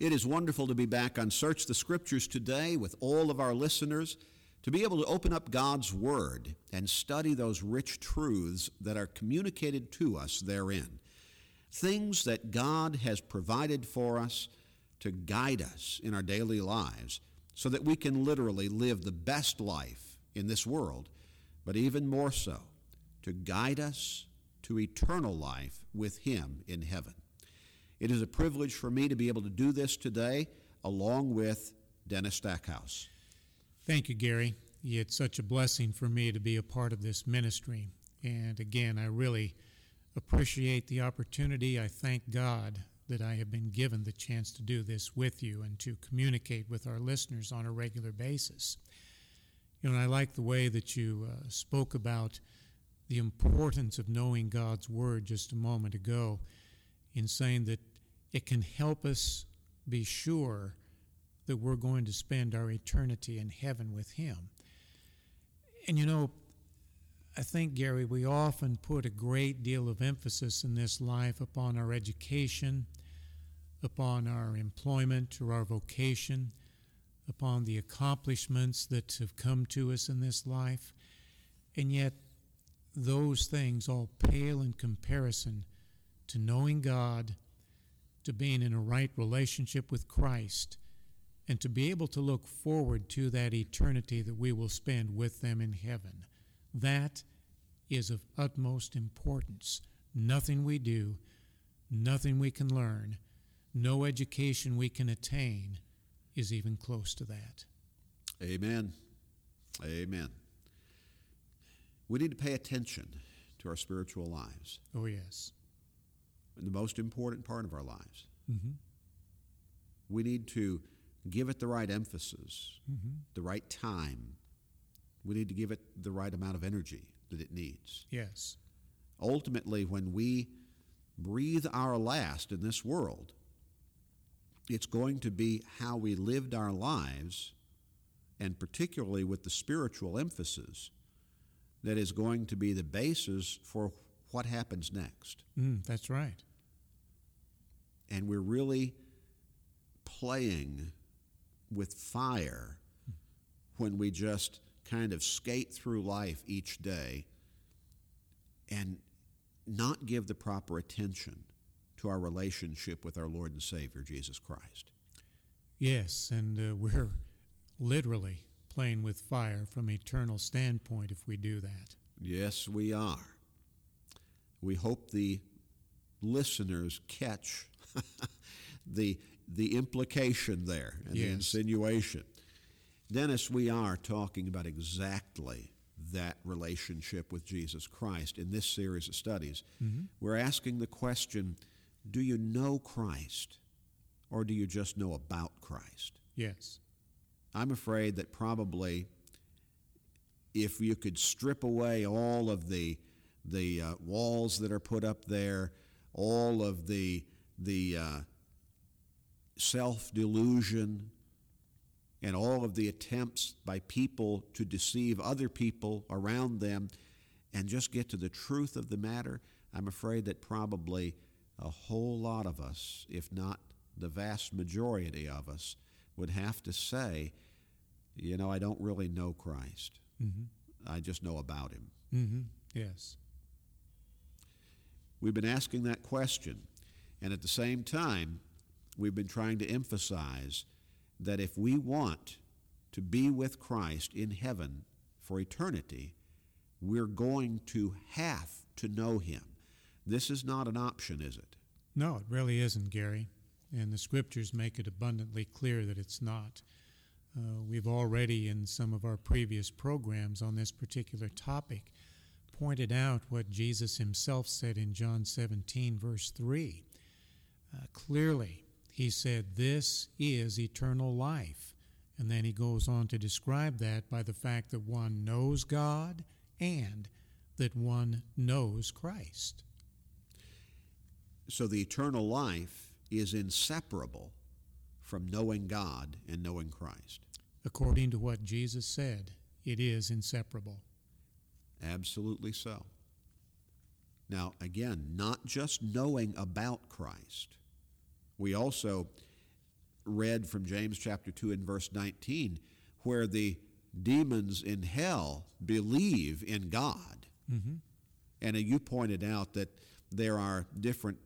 It is wonderful to be back on Search the Scriptures today with all of our listeners, to be able to open up God's Word and study those rich truths that are communicated to us therein. Things that God has provided for us to guide us in our daily lives so that we can literally live the best life in this world, but even more so, to guide us to eternal life with Him in heaven. It is a privilege for me to be able to do this today along with Dennis Stackhouse. Thank you, Gary. It's such a blessing for me to be a part of this ministry. And again, I really appreciate the opportunity. I thank God that I have been given the chance to do this with you and to communicate with our listeners on a regular basis. You know, I like the way that you uh, spoke about the importance of knowing God's Word just a moment ago in saying that it can help us be sure that we're going to spend our eternity in heaven with Him. And you know, I think, Gary, we often put a great deal of emphasis in this life upon our education, upon our employment or our vocation, upon the accomplishments that have come to us in this life. And yet, those things all pale in comparison to knowing God, to being in a right relationship with Christ, and to be able to look forward to that eternity that we will spend with them in heaven. That is of utmost importance. Nothing we do, nothing we can learn, no education we can attain is even close to that. Amen. Amen. We need to pay attention to our spiritual lives. Oh, yes the most important part of our lives. Mm-hmm. We need to give it the right emphasis, mm-hmm. the right time. We need to give it the right amount of energy that it needs. Yes. Ultimately, when we breathe our last in this world, it's going to be how we lived our lives, and particularly with the spiritual emphasis, that is going to be the basis for what happens next. Mm, that's right. And we're really playing with fire when we just kind of skate through life each day and not give the proper attention to our relationship with our Lord and Savior, Jesus Christ. Yes, and uh, we're literally playing with fire from eternal standpoint if we do that. Yes, we are we hope the listeners catch the, the implication there and yes. the insinuation. Dennis, we are talking about exactly that relationship with Jesus Christ in this series of studies. Mm-hmm. We're asking the question do you know Christ or do you just know about Christ? Yes. I'm afraid that probably if you could strip away all of the the uh, walls that are put up there, all of the the uh, self delusion, and all of the attempts by people to deceive other people around them, and just get to the truth of the matter. I'm afraid that probably a whole lot of us, if not the vast majority of us, would have to say, you know, I don't really know Christ. Mm-hmm. I just know about him. Mm-hmm. Yes. We've been asking that question. And at the same time, we've been trying to emphasize that if we want to be with Christ in heaven for eternity, we're going to have to know Him. This is not an option, is it? No, it really isn't, Gary. And the scriptures make it abundantly clear that it's not. Uh, we've already, in some of our previous programs on this particular topic, pointed out what Jesus himself said in John 17, verse 3. Uh, clearly, he said, This is eternal life. And then he goes on to describe that by the fact that one knows God and that one knows Christ. So the eternal life is inseparable from knowing God and knowing Christ. According to what Jesus said, it is inseparable. Absolutely so. Now, again, not just knowing about Christ, we also read from James chapter 2 and verse 19, where the demons in hell believe in God. Mm-hmm. And you pointed out that there are different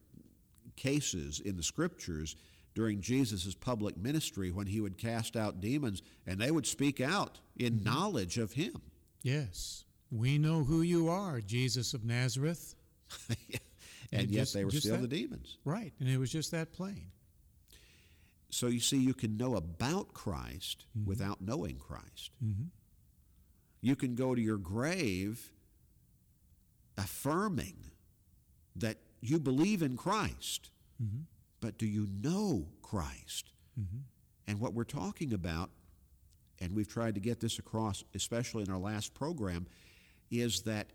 cases in the scriptures during Jesus' public ministry when he would cast out demons and they would speak out in Mm-hmm. knowledge of him. Yes. We know who you are, Jesus of Nazareth. and And yet just- they were still that- the demons. Right. And it was just that plain. So you see, you can know about Christ without knowing Christ. Mm-hmm. You can go to your grave affirming that you believe in Christ, Mm-hmm. but do you know Christ? Mm-hmm. And what we're talking about, and we've tried to get this across, especially in our last program, is that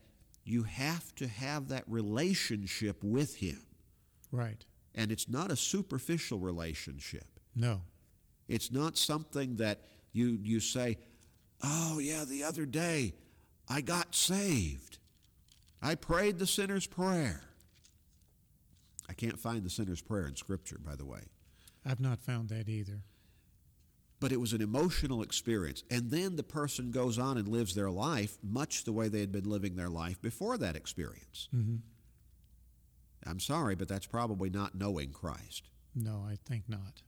you have to have that relationship with Him. Right. And it's not a superficial relationship. No. It's not something that you, you say, oh, yeah, the other day I got saved. I prayed the sinner's prayer. I can't find the sinner's prayer in Scripture, by the way. I've not found that either. But it was an emotional experience. And then the person goes on and lives their life much the way they had been living their life before that experience. Mm-hmm. I'm sorry, but that's probably not knowing Christ. No, I think not.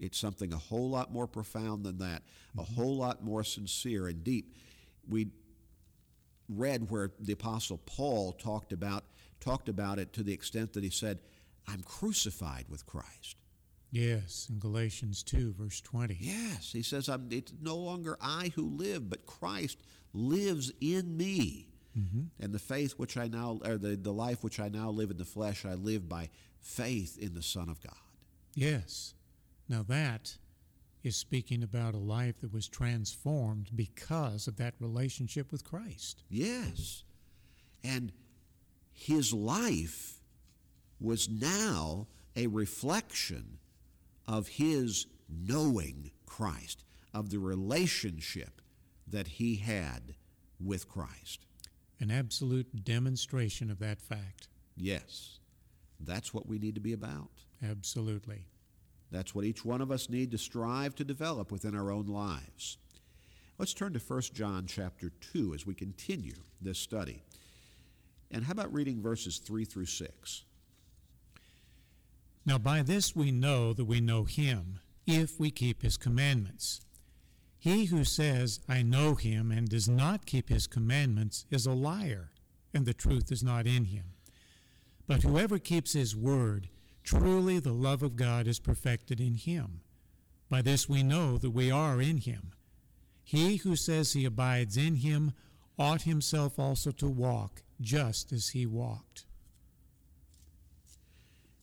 It's something a whole lot more profound than that, a whole lot more sincere and deep. We read where the apostle Paul talked about talked about it to the extent that he said, "I'm crucified with Christ." Yes, in Galatians 2, verse 20. Yes, he says, I'm, "It's no longer I who live, but Christ lives in me." Mm-hmm. And the faith which I now, or the, the life which I now live in the flesh, I live by faith in the Son of God. Yes. Now that is speaking about a life that was transformed because of that relationship with Christ. Yes. And his life was now a reflection of his knowing Christ, of the relationship that he had with Christ. An absolute demonstration of that fact. Yes. That's what we need to be about. Absolutely. That's what each one of us need to strive to develop within our own lives. Let's turn to 1 John chapter 2 as we continue this study. And how about reading verses 3 through 6? Now by this we know that we know him, if we keep his commandments. He who says, I know him, and does not keep his commandments, is a liar, and the truth is not in him. But whoever keeps his word, truly the love of God is perfected in him. By this we know that we are in him. He who says he abides in him ought himself also to walk just as he walked.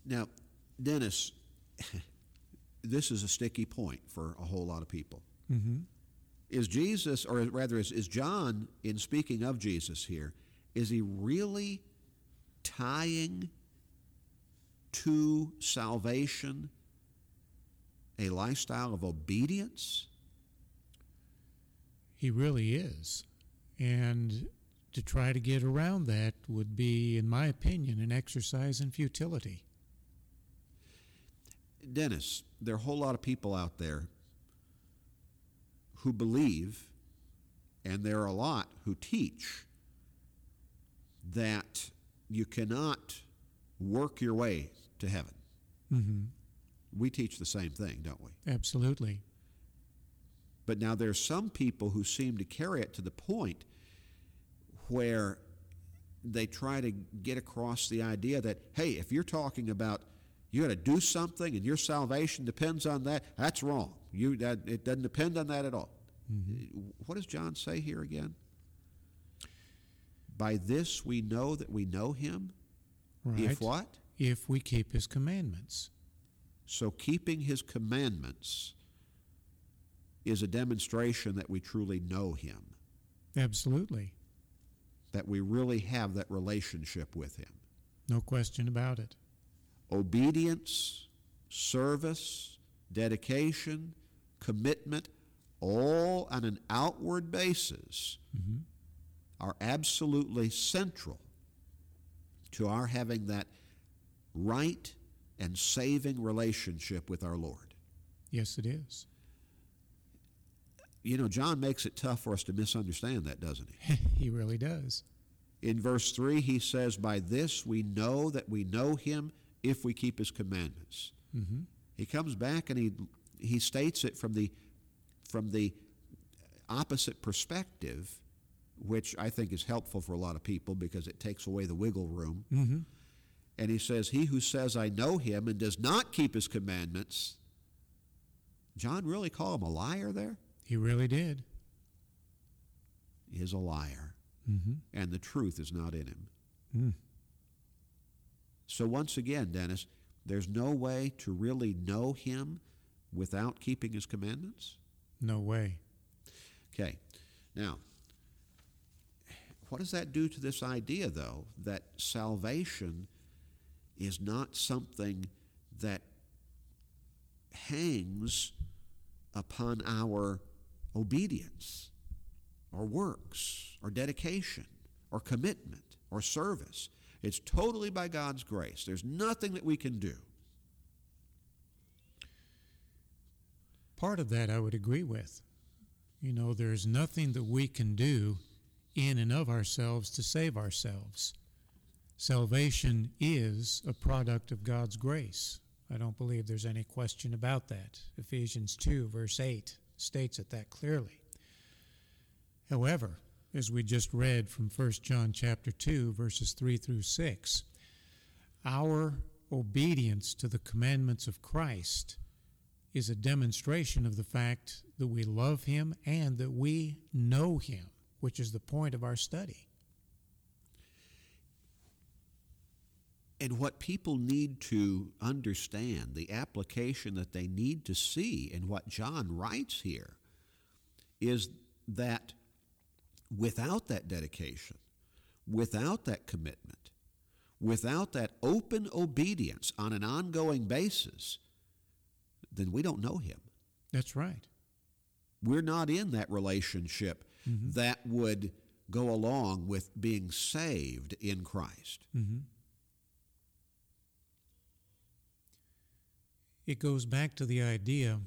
Now, Dennis, this is a sticky point for a whole lot of people. Mm-hmm. Is Jesus, or rather, is, is John, in speaking of Jesus here, is he really tying to salvation a lifestyle of obedience? He really is. And to try to get around that would be, in my opinion, an exercise in futility. Dennis, there are a whole lot of people out there who believe, and there are a lot who teach, that you cannot work your way to heaven. Mm-hmm. We teach the same thing, don't we? Absolutely. But now there are some people who seem to carry it to the point where they try to get across the idea that, hey, if you're talking about you got to do something and your salvation depends on that, that's wrong. You, that, it doesn't depend on that at all. Mm-hmm. What does John say here again? By this we know that we know him. Right. If what? If we keep his commandments. So keeping his commandments is a demonstration that we truly know him, Absolutely. that we really have that relationship with him. No question about it. Obedience, service, dedication, commitment, all on an outward basis, Mhm. are absolutely central to our having that right and saving relationship with our Lord. Yes, it is. You know, John makes it tough for us to misunderstand that, doesn't he? he really does. In verse 3, he says, By this we know that we know him if we keep his commandments. Mm-hmm. He comes back and he, he states it from the, from the opposite perspective, which I think is helpful for a lot of people because it takes away the wiggle room. Mm-hmm. And he says, He who says, I know him and does not keep his commandments, John really call him a liar there? He really did. He is a liar. Mm-hmm. And the truth is not in him. Mm. So, once again, Dennis, there's no way to really know him without keeping his commandments? No way. Okay. Now, what does that do to this idea, though, that salvation is not something that hangs upon our obedience or works or dedication or commitment or service? It's totally by God's grace. There's nothing that we can do. Part of that I would agree with. You know, there's nothing that we can do in and of ourselves to save ourselves. Salvation is a product of God's grace. I don't believe there's any question about that. Ephesians 2, verse 8, states it that clearly. However, as we just read from 1 John chapter 2 verses 3 through 6 our obedience to the commandments of Christ is a demonstration of the fact that we love him and that we know him which is the point of our study. And what people need to understand, the application that they need to see in what John writes here, is that without that dedication, without that commitment, without that open obedience on an ongoing basis, then we don't know him. That's right. We're not in that relationship mm-hmm. that would go along with being saved in Christ. Mm-hmm. It goes back to the idea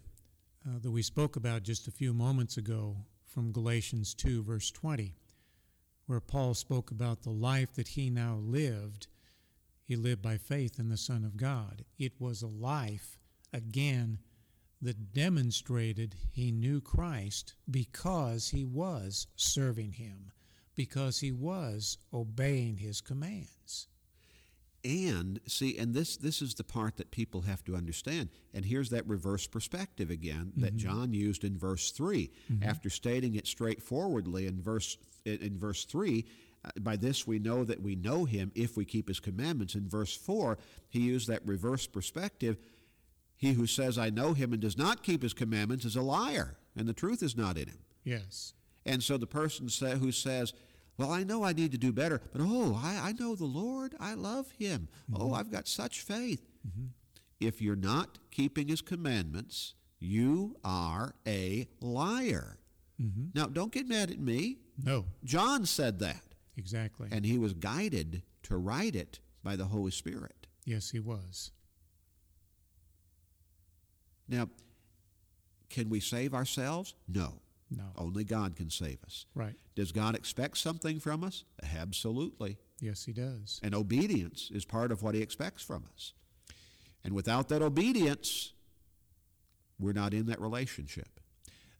uh, that we spoke about just a few moments ago from Galatians 2, verse 20, where Paul spoke about the life that he now lived. He lived by faith in the Son of God. It was a life, again, that demonstrated he knew Christ because he was serving him, because he was obeying his commands. And see, and this this is the part that people have to understand. And here's that reverse perspective again that mm-hmm. John used in verse 3 mm-hmm. after stating it straightforwardly in verse in verse three. Uh, by this we know that we know him if we keep his commandments. In verse four, he used that reverse perspective. He who says I know him and does not keep his commandments is a liar, and the truth is not in him. Yes. And so the person say, who says well, I know I need to do better, but oh, I, I know the Lord. I love Him. Mm-hmm. Oh, I've got such faith. Mm-hmm. If you're not keeping His commandments, you are a liar. Mm-hmm. Now, don't get mad at me. No. John said that. Exactly. And he was guided to write it by the Holy Spirit. Yes, he was. Now, can we save ourselves? No. No. Only God can save us. Right. Does God expect something from us? Absolutely. Yes, He does. And obedience is part of what He expects from us. And without that obedience, we're not in that relationship.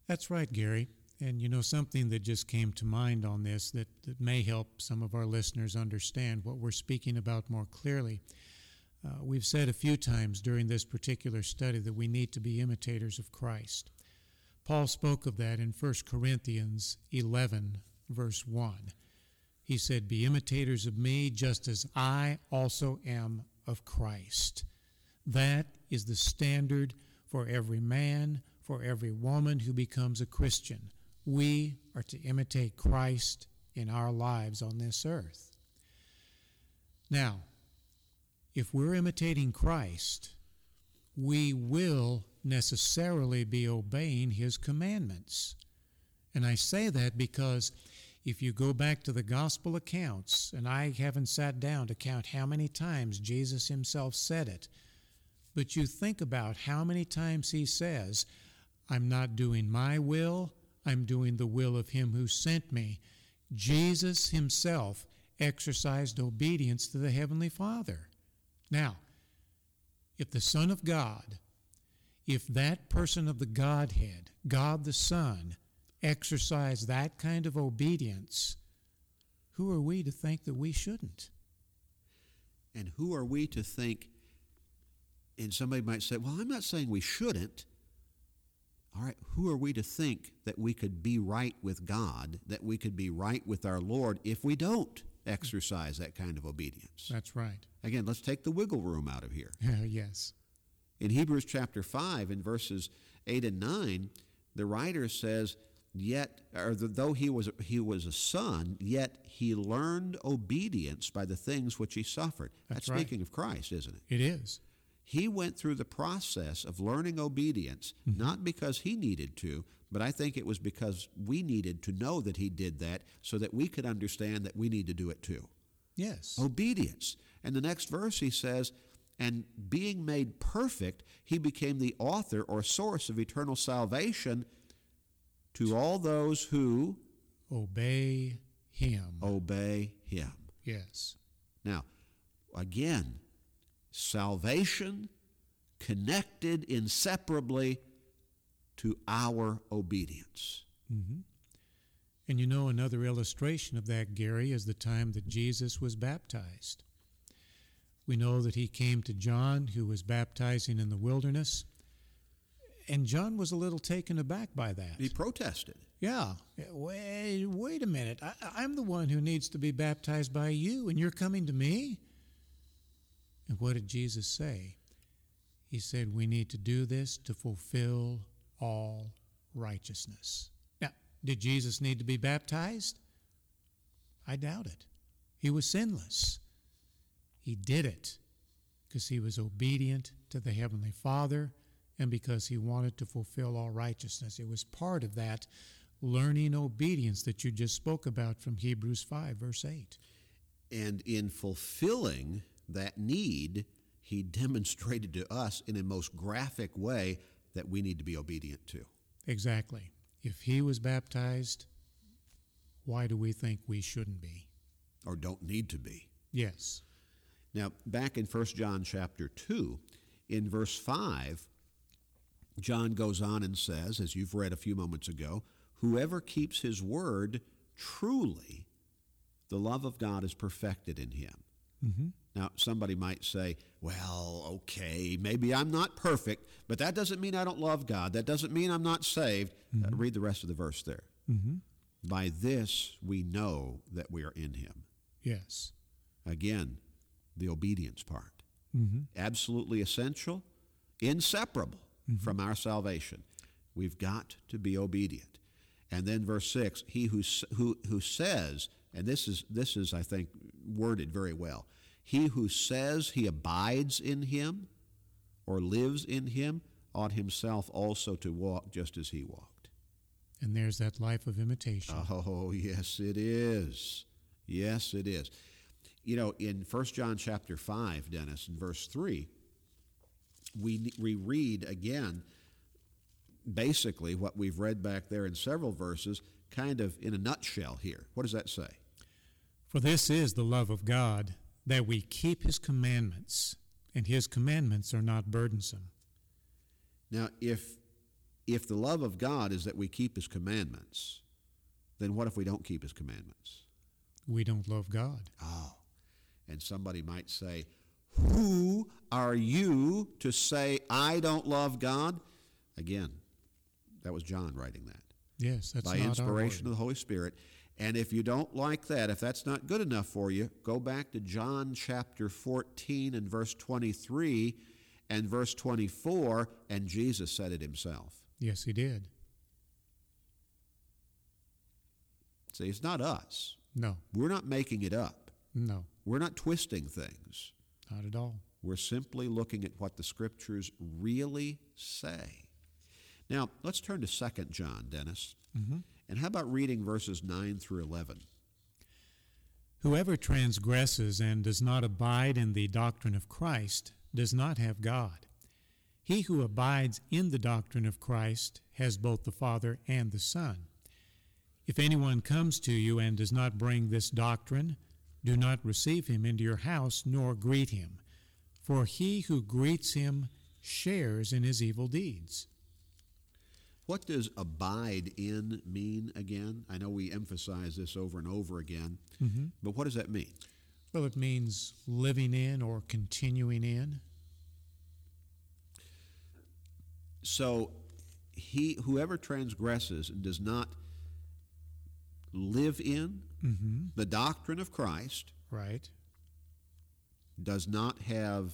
That's right, Gary. And you know, something that just came to mind on this that, that may help some of our listeners understand what we're speaking about more clearly. Uh, we've said a few times during this particular study that we need to be imitators of Christ. Paul spoke of that in 1 Corinthians 11, verse 1. He said, Be imitators of me, just as I also am of Christ. That is the standard for every man, for every woman who becomes a Christian. We are to imitate Christ in our lives on this earth. Now, if we're imitating Christ, we will necessarily be obeying his commandments. And I say that because if you go back to the gospel accounts, and I haven't sat down to count how many times Jesus himself said it, But you think about how many times he says, I'm not doing my will, I'm doing the will of him who sent me. Jesus himself exercised obedience to the Heavenly Father. Now, if the Son of God, if that person of the Godhead, God the Son, exercised that kind of obedience, who are we to think that we shouldn't? And who are we to think? And somebody might say, well, I'm not saying we shouldn't. All right, who are we to think that we could be right with God, that we could be right with our Lord if we don't exercise that kind of obedience? That's right. Again, let's take the wiggle room out of here. yes. In Hebrews chapter 5, in verses 8 and 9, the writer says, Yet, or though he was, he was a son, yet he learned obedience by the things which he suffered. That's That's, right. speaking of Christ, isn't it? It is. He went through the process of learning obedience, mm-hmm. not because he needed to, but I think it was because we needed to know that he did that so that we could understand that we need to do it too. Yes. Obedience. And the next verse he says, and being made perfect, he became the author or source of eternal salvation to all those who Obey him. obey him. Yes. Now, again, salvation connected inseparably to our obedience. Mm-hmm. And you know, another illustration of that, Gary, is the time that Jesus was baptized. We know that he came to John, who was baptizing in the wilderness, and John was a little taken aback by that. He protested. Yeah. Wait, wait a minute. I, I'm the one who needs to be baptized by you, and you're coming to me? And what did Jesus say? He said, We need to do this to fulfill all righteousness. Now, did Jesus need to be baptized? I doubt it. He was sinless. He did it because he was obedient to the Heavenly Father and because he wanted to fulfill all righteousness. It was part of that learning obedience that you just spoke about from Hebrews 5, verse 8. And in fulfilling that need, he demonstrated to us in a most graphic way that we need to be obedient to. Exactly. If he was baptized, why do we think we shouldn't be? or don't need to be. Yes. Now, back in 1 John chapter 2, in verse 5, John goes on and says, as you've read a few moments ago, whoever keeps his word truly, the love of God is perfected in him. Mm-hmm. Now, somebody might say, well, okay, maybe I'm not perfect, but that doesn't mean I don't love God. That doesn't mean I'm not saved. Uh, read the rest of the verse there. Mm-hmm. By this we know that we are in him. Yes. Again, the obedience part. Mm-hmm. Absolutely essential, inseparable from our salvation. We've got to be obedient. And then verse 6, he who, who, who says, and this is, this is, I think, worded very well, he who says he abides in him or lives in him ought himself also to walk just as he walked. And there's that life of imitation. Oh, yes, it is. Yes, it is. You know, in 1 John chapter 5, Dennis, in verse 3, we, we read again basically what we've read back there in several verses, kind of in a nutshell here. What does that say? For this is the love of God, that we keep his commandments, and his commandments are not burdensome. Now, if, if the love of God is that we keep his commandments, then what if we don't keep his commandments? We don't love God. Oh, and somebody might say, Who are you to say, I don't love God? Again, that was John writing that Yes, that's by inspiration of the Holy Spirit. And if you don't like that, if that's not good enough for you, go back to John chapter 14 and verse 23 and verse 24, and Jesus said it himself. Yes, he did. See, it's not us. No, We're not making it up. No, We're not twisting things. not at all. We're simply looking at what the scriptures really say. Now, let's turn to 2 John, Dennis. Mm-hmm. And how about reading verses 9 through 11? Whoever transgresses and does not abide in the doctrine of Christ does not have God. He who abides in the doctrine of Christ has both the Father and the Son. If anyone comes to you and does not bring this doctrine, do not receive him into your house nor greet him, for he who greets him shares in his evil deeds. What does abide in mean again? I know we emphasize this over and over again, mm-hmm. but what does that mean? Well, it means living in or continuing in. So, he whoever transgresses and does not live in mm-hmm. the doctrine of Christ, right, does not have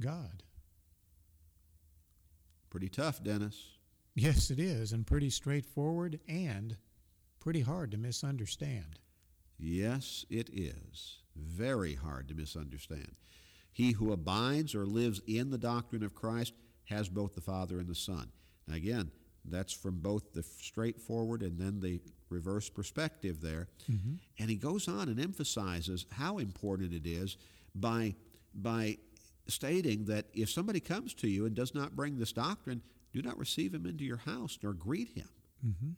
God. Pretty tough, Dennis. Yes, it is, and pretty straightforward and pretty hard to misunderstand. Yes, it is. Very hard to misunderstand. He who abides or lives in the doctrine of Christ has both the Father and the Son. Now, again, that's from both the straightforward and then the reverse perspective there. Mm-hmm. And he goes on and emphasizes how important it is by, by stating that if somebody comes to you and does not bring this doctrine, do not receive him into your house nor greet him. Mm-hmm.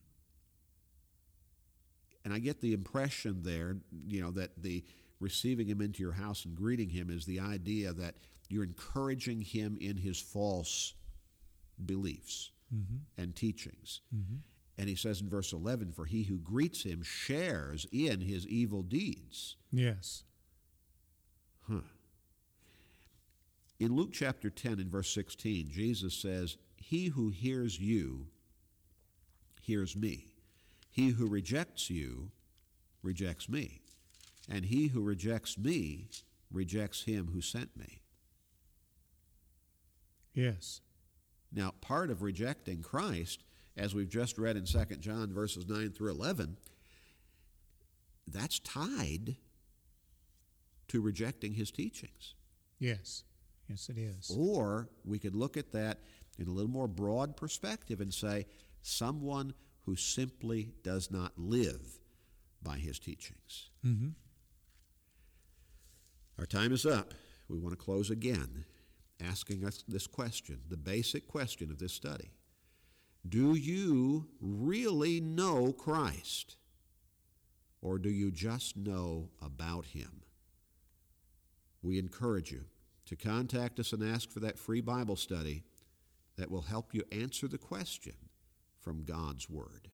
And I get the impression there, you know, that the receiving him into your house and greeting him is the idea that you're encouraging him in his false beliefs mm-hmm. and teachings. Mm-hmm. And he says in verse 11, For he who greets him shares in his evil deeds. Yes. Huh. In Luke chapter 10 and verse 16, Jesus says, He who hears you hears me. He who rejects you rejects me. And he who rejects me rejects him who sent me. Yes. Now, part of rejecting Christ, as we've just read in 2 John verses 9 through 11, that's tied to rejecting his teachings. Yes. Yes, it is. Or we could look at that in a little more broad perspective and say someone who simply does not live by his teachings. Mm-hmm. Our time is up. We want to close again asking us this question, the basic question of this study. Do you really know Christ? Or do you just know about him? We encourage you to contact us and ask for that free Bible study that will help you answer the question from God's Word.